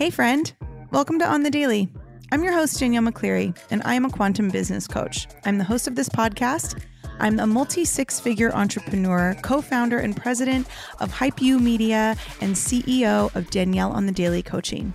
Hey, friend. Welcome to On the Daily. I'm your host, Danielle McCleary, and I am a quantum business coach. I'm the host of this podcast. I'm a multi six figure entrepreneur, co founder and president of Hype You Media, and CEO of Danielle on the Daily Coaching.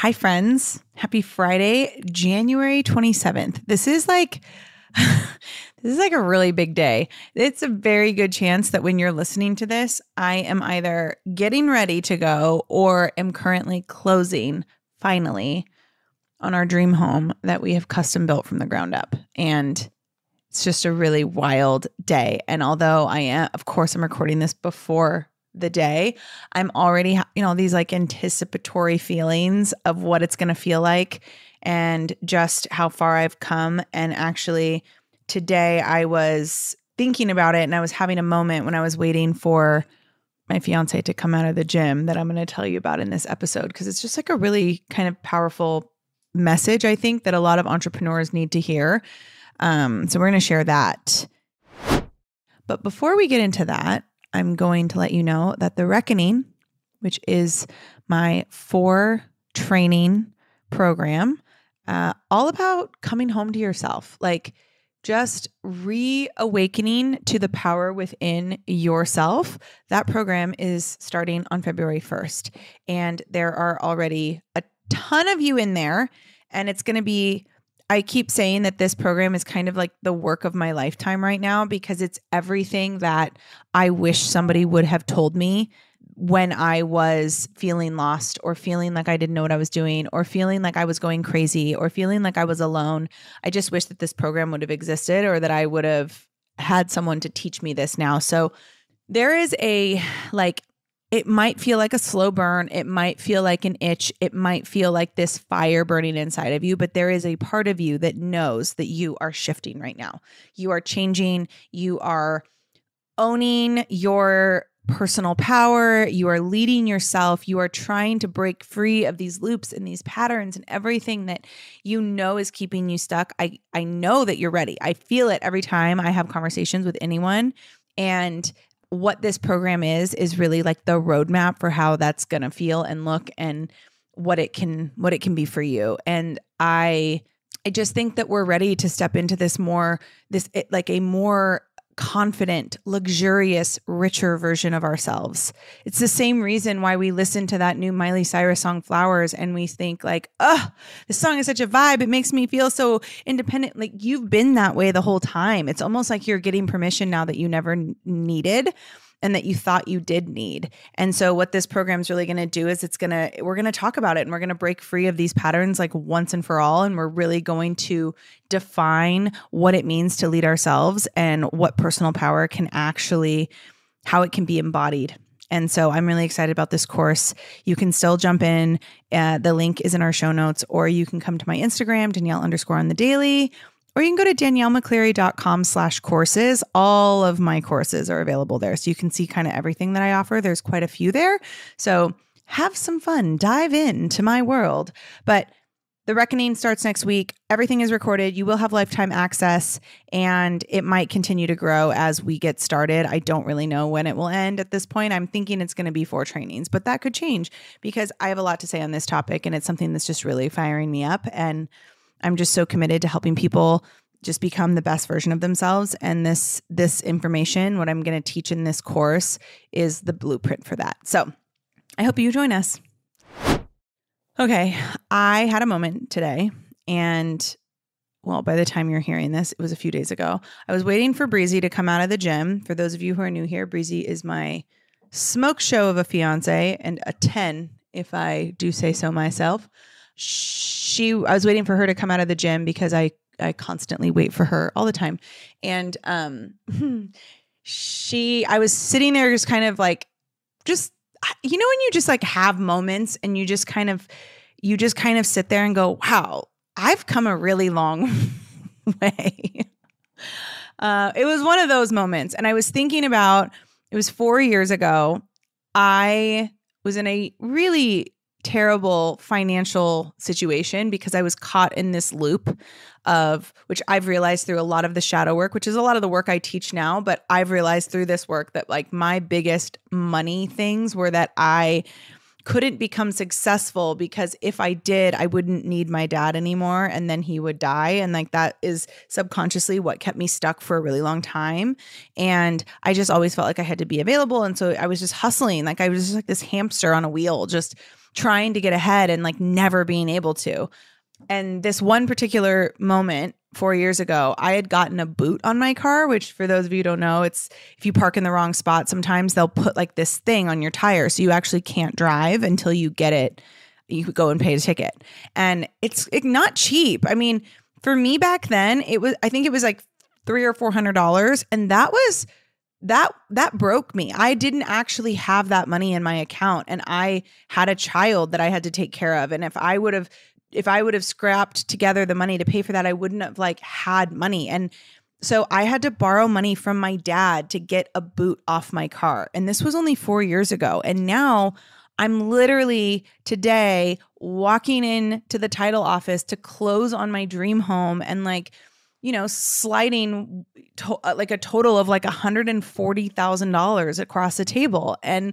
Hi, friends. Happy Friday, January 27th. This is like, this is like a really big day. It's a very good chance that when you're listening to this, I am either getting ready to go or am currently closing finally on our dream home that we have custom built from the ground up. And it's just a really wild day. And although I am, of course, I'm recording this before the day, I'm already, you know, these like anticipatory feelings of what it's going to feel like and just how far I've come. And actually, today I was thinking about it and I was having a moment when I was waiting for my fiance to come out of the gym that I'm going to tell you about in this episode because it's just like a really kind of powerful message I think that a lot of entrepreneurs need to hear. Um, so we're going to share that. But before we get into that, I'm going to let you know that the Reckoning, which is my four training program, uh, all about coming home to yourself, like just reawakening to the power within yourself. That program is starting on February 1st. And there are already a ton of you in there. And it's going to be I keep saying that this program is kind of like the work of my lifetime right now because it's everything that I wish somebody would have told me when I was feeling lost or feeling like I didn't know what I was doing or feeling like I was going crazy or feeling like I was alone. I just wish that this program would have existed or that I would have had someone to teach me this now. So there is a like it might feel like a slow burn. It might feel like an itch. It might feel like this fire burning inside of you, but there is a part of you that knows that you are shifting right now. You are changing. You are owning your personal power. You are leading yourself. You are trying to break free of these loops and these patterns and everything that you know is keeping you stuck. I, I know that you're ready. I feel it every time I have conversations with anyone. And what this program is is really like the roadmap for how that's going to feel and look and what it can what it can be for you. And i i just think that we're ready to step into this more this it, like a more confident, luxurious, richer version of ourselves. It's the same reason why we listen to that new Miley Cyrus song Flowers and we think like, "Oh, this song is such a vibe. It makes me feel so independent." Like you've been that way the whole time. It's almost like you're getting permission now that you never needed and that you thought you did need. And so what this program is really going to do is it's going to we're going to talk about it and we're going to break free of these patterns like once and for all and we're really going to define what it means to lead ourselves and what personal power can actually how it can be embodied. And so I'm really excited about this course. You can still jump in. Uh, the link is in our show notes, or you can come to my Instagram, Danielle underscore on the daily, or you can go to daniellemccleary.com slash courses. All of my courses are available there. So you can see kind of everything that I offer. There's quite a few there. So have some fun, dive into my world. But the reckoning starts next week. Everything is recorded. You will have lifetime access and it might continue to grow as we get started. I don't really know when it will end at this point. I'm thinking it's going to be four trainings, but that could change because I have a lot to say on this topic and it's something that's just really firing me up. And I'm just so committed to helping people just become the best version of themselves and this this information what I'm going to teach in this course is the blueprint for that. So, I hope you join us. Okay, I had a moment today and well, by the time you're hearing this, it was a few days ago. I was waiting for Breezy to come out of the gym. For those of you who are new here, Breezy is my smoke show of a fiance and a 10 if I do say so myself she I was waiting for her to come out of the gym because I I constantly wait for her all the time. And um she, I was sitting there just kind of like, just, you know, when you just like have moments and you just kind of, you just kind of sit there and go, wow, I've come a really long way. Uh, it was one of those moments. And I was thinking about it was four years ago. I was in a really terrible financial situation because I was caught in this loop of which I've realized through a lot of the shadow work, which is a lot of the work I teach now, but I've realized through this work that like my biggest money things were that I couldn't become successful because if I did, I wouldn't need my dad anymore and then he would die. And like that is subconsciously what kept me stuck for a really long time. And I just always felt like I had to be available. And so I was just hustling. Like I was just like this hamster on a wheel, just trying to get ahead and like never being able to. And this one particular moment four years ago, I had gotten a boot on my car, which for those of you don't know, it's if you park in the wrong spot, sometimes they'll put like this thing on your tire. So you actually can't drive until you get it. You go and pay a ticket. And it's not cheap. I mean, for me back then, it was, I think it was like three or four hundred dollars. And that was that that broke me. I didn't actually have that money in my account and I had a child that I had to take care of and if I would have if I would have scrapped together the money to pay for that, I wouldn't have like had money. And so I had to borrow money from my dad to get a boot off my car. And this was only 4 years ago. And now I'm literally today walking in to the title office to close on my dream home and like you know sliding to- uh, like a total of like $140,000 across the table and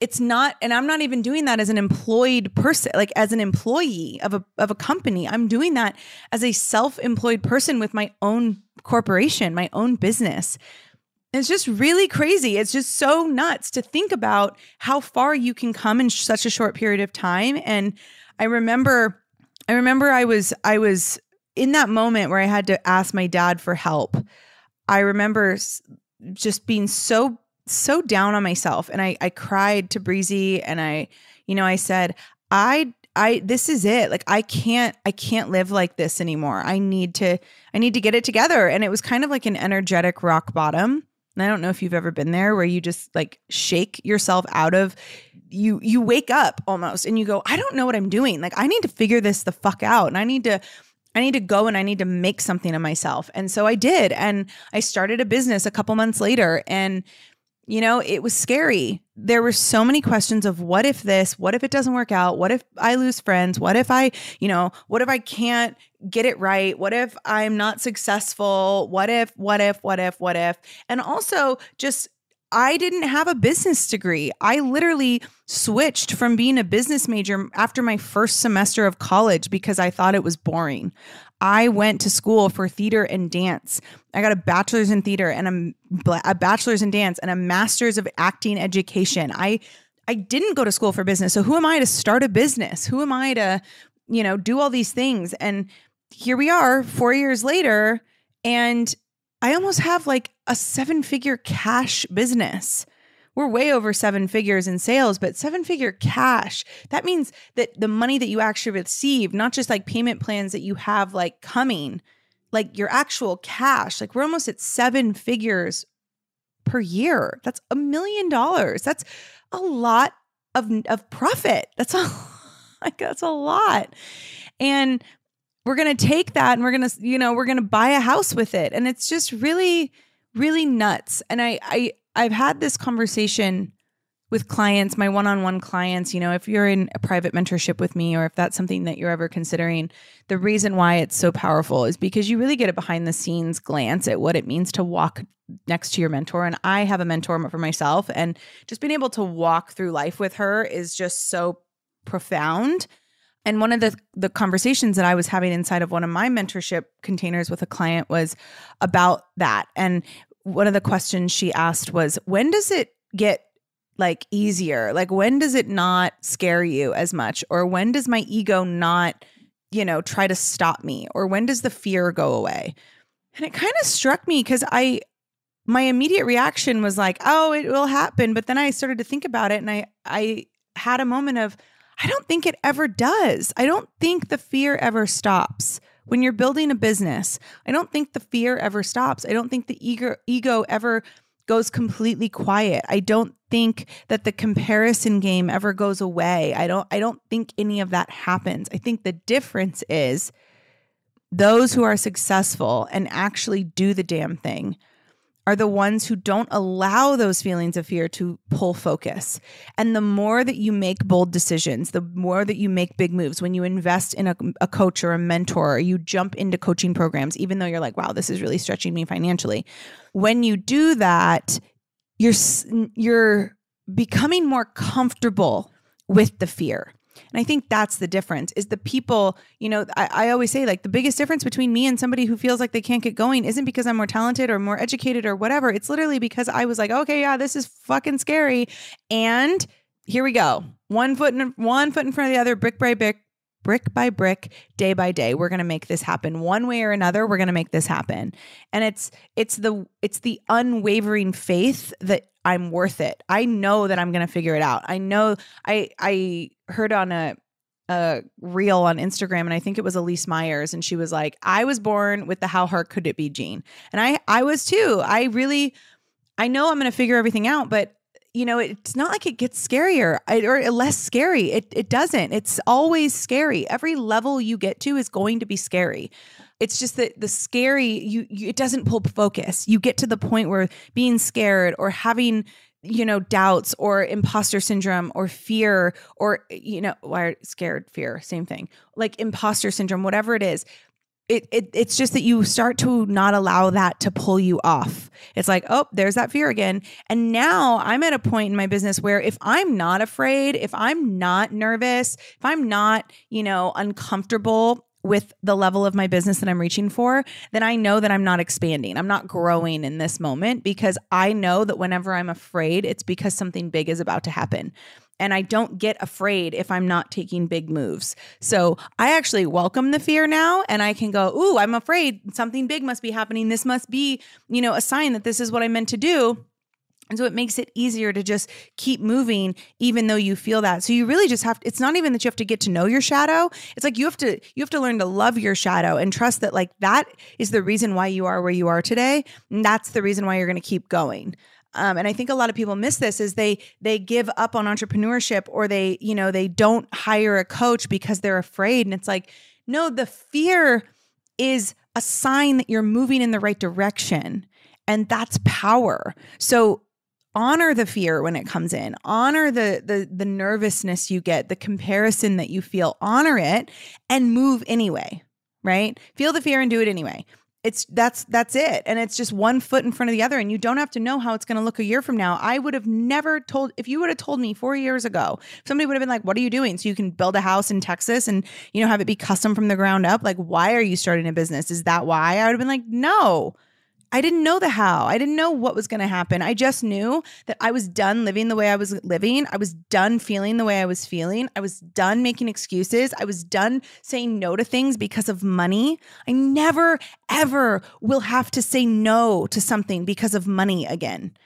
it's not and i'm not even doing that as an employed person like as an employee of a of a company. I'm doing that as a self-employed person with my own corporation my own business. It's just really crazy. It's just so nuts to think about how far you can come in such a short period of time. And i remember i remember i was i was in that moment where i had to ask my dad for help. I remember just being so so down on myself and I I cried to Breezy and I you know I said I I this is it like I can't I can't live like this anymore. I need to I need to get it together and it was kind of like an energetic rock bottom. And I don't know if you've ever been there where you just like shake yourself out of you you wake up almost and you go I don't know what I'm doing. Like I need to figure this the fuck out and I need to I need to go and I need to make something of myself. And so I did. And I started a business a couple months later. And you know, it was scary. There were so many questions of what if this, what if it doesn't work out? What if I lose friends? What if I, you know, what if I can't get it right? What if I'm not successful? What if, what if, what if, what if? And also just I didn't have a business degree. I literally switched from being a business major after my first semester of college because I thought it was boring. I went to school for theater and dance. I got a bachelor's in theater and a, a bachelor's in dance and a master's of acting education. I I didn't go to school for business. So who am I to start a business? Who am I to, you know, do all these things? And here we are 4 years later and I almost have like a seven-figure cash business we're way over seven figures in sales, but seven figure cash. That means that the money that you actually receive, not just like payment plans that you have like coming, like your actual cash, like we're almost at seven figures per year. That's a million dollars. That's a lot of, of profit. That's a like that's a lot. And we're going to take that and we're going to, you know, we're going to buy a house with it. And it's just really, really nuts. And I, I, I've had this conversation with clients, my one on one clients, you know, if you're in a private mentorship with me or if that's something that you're ever considering, the reason why it's so powerful is because you really get a behind the scenes glance at what it means to walk next to your mentor. And I have a mentor for myself, and just being able to walk through life with her is just so profound. And one of the the conversations that I was having inside of one of my mentorship containers with a client was about that. And one of the questions she asked was when does it get like easier? Like when does it not scare you as much? Or when does my ego not you know try to stop me? Or when does the fear go away? And it kind of struck me because i my immediate reaction was like oh it will happen. But then i started to think about it and i i had a moment of i don't think it ever does i don't think the fear ever stops when you're building a business, I don't think the fear ever stops. I don't think the ego ego ever goes completely quiet. I don't think that the comparison game ever goes away. I don't I don't think any of that happens. I think the difference is those who are successful and actually do the damn thing are the ones who don't allow those feelings of fear to pull focus. And the more that you make bold decisions, the more that you make big moves, when you invest in a, a, coach or a mentor, or you jump into coaching programs, even though you're like, wow, this is really stretching me financially. When you do that, you're, you're becoming more comfortable with the fear. And I think that's the difference is the people, you know, I, I, always say like the biggest difference between me and somebody who feels like they can't get going isn't because I'm more talented or more educated or whatever. It's literally because I was like, okay, yeah, this is fucking scary. And here we go. One foot in one foot in front of the other, brick by brick, brick by brick, day by day. We're to make this happen one way or another. We're to make this happen. And it's it's the it's the unwavering faith that I'm worth it. I know that I'm going to figure it out. I know I I heard on a a reel on Instagram and I think it was Elyse Myers and she was like, "I was born with the how hard could it be gene." And I I was too. I really I know I'm going to figure everything out, but you know, it's not like it gets scarier or less scary. It it doesn't. It's always scary. Every level you get to is going to be scary. It's just that the scary you, you it doesn't pull focus. You get to the point where being scared or having you know doubts or imposter syndrome or fear or you know why scared fear same thing like imposter syndrome whatever it is it, it it's just that you start to not allow that to pull you off. It's like, oh, there's that fear again. And now I'm at a point in my business where if I'm not afraid, if I'm not nervous, if I'm not, you know, uncomfortable with the level of my business that I'm reaching for, then I know that I'm not expanding. I'm not growing in this moment because I know that whenever I'm afraid, it's because something big is about to happen. And I don't get afraid if I'm not taking big moves. So I actually welcome the fear now and I can go, Ooh, I'm afraid something big must be happening. This must be, you know, a sign that this is what I meant to do and so it makes it easier to just keep moving, even though you feel that. So you really just have, it's not even that you have to get to know your shadow. It's like you have to, you have to learn to love your shadow and trust that like that is the reason why you are where you are today. And that's the reason why you're going to keep going. Um, and I think a lot of people miss this is they they give up on entrepreneurship or they you know they don't hire a coach because they're afraid and it's like no the fear is a sign that you're moving in the right direction and that's power so honor the fear when it comes in. Honor the the the nervousness you get the comparison that you feel. Honor it and move anyway right? Feel the fear and do it anyway. It's that's that's it. And it's just one foot in front of the other and you don't have to know how it's going to look a year from now. I would have never told if you would have told me four years ago somebody would have been like what are you doing? So you can build a house in texas and you know have it be custom from the ground up. Like why are you starting a business? Is that why? I would have been like no I didn't know the how. I didn't know what was going to happen. I just knew that I was done living the way I was living. I was done feeling the way I was feeling. I was done making excuses. I was done saying no to things because of money. I never, ever will have to say no to something because of money again.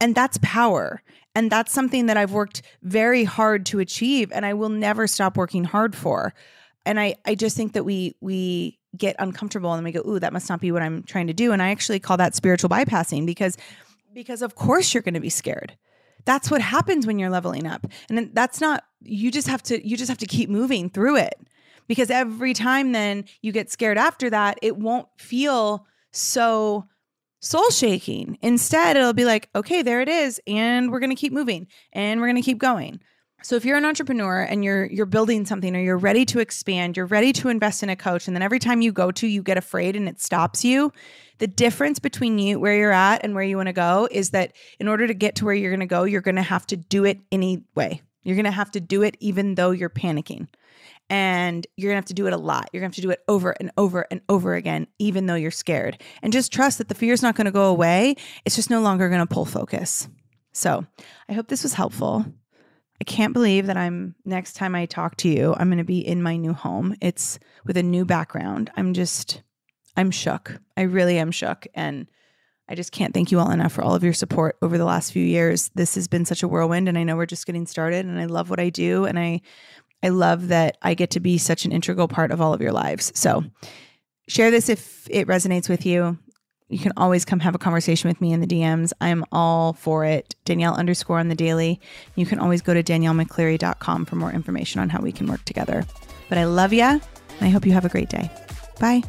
And that's power. And that's something that I've worked very hard to achieve and I will never stop working hard for. And I, I just think that we, we, get uncomfortable and we go, ooh, that must not be what I'm trying to do. And I actually call that spiritual bypassing because because of course you're going to be scared. That's what happens when you're leveling up. And that's not you just have to you just have to keep moving through it. Because every time then you get scared after that, it won't feel so soul shaking. Instead, it'll be like, okay, there it is. And we're going to keep moving and we're going to keep going. So if you're an entrepreneur and you're you're building something or you're ready to expand, you're ready to invest in a coach and then every time you go to you get afraid and it stops you, the difference between you where you're at and where you want to go is that in order to get to where you're going to go, you're going to have to do it anyway. You're going to have to do it even though you're panicking. And you're going to have to do it a lot. You're going to have to do it over and over and over again even though you're scared. And just trust that the fear is not going to go away. It's just no longer going to pull focus. So, I hope this was helpful. I can't believe that I'm next time I talk to you, I'm going to be in my new home. It's with a new background. I'm just, I'm shook. I really am shook. And I just can't thank you all enough for all of your support over the last few years. This has been such a whirlwind and I know we're just getting started and I love what I do and I I love that I get to be such an integral part of all of your lives. So, share this if it resonates with you you can always come have a conversation with me in the DMs. I'm all for it. Danielle underscore on the daily. You can always go to daniellemccleary.com for more information on how we can work together. But I love ya, I hope you have a great day. Bye.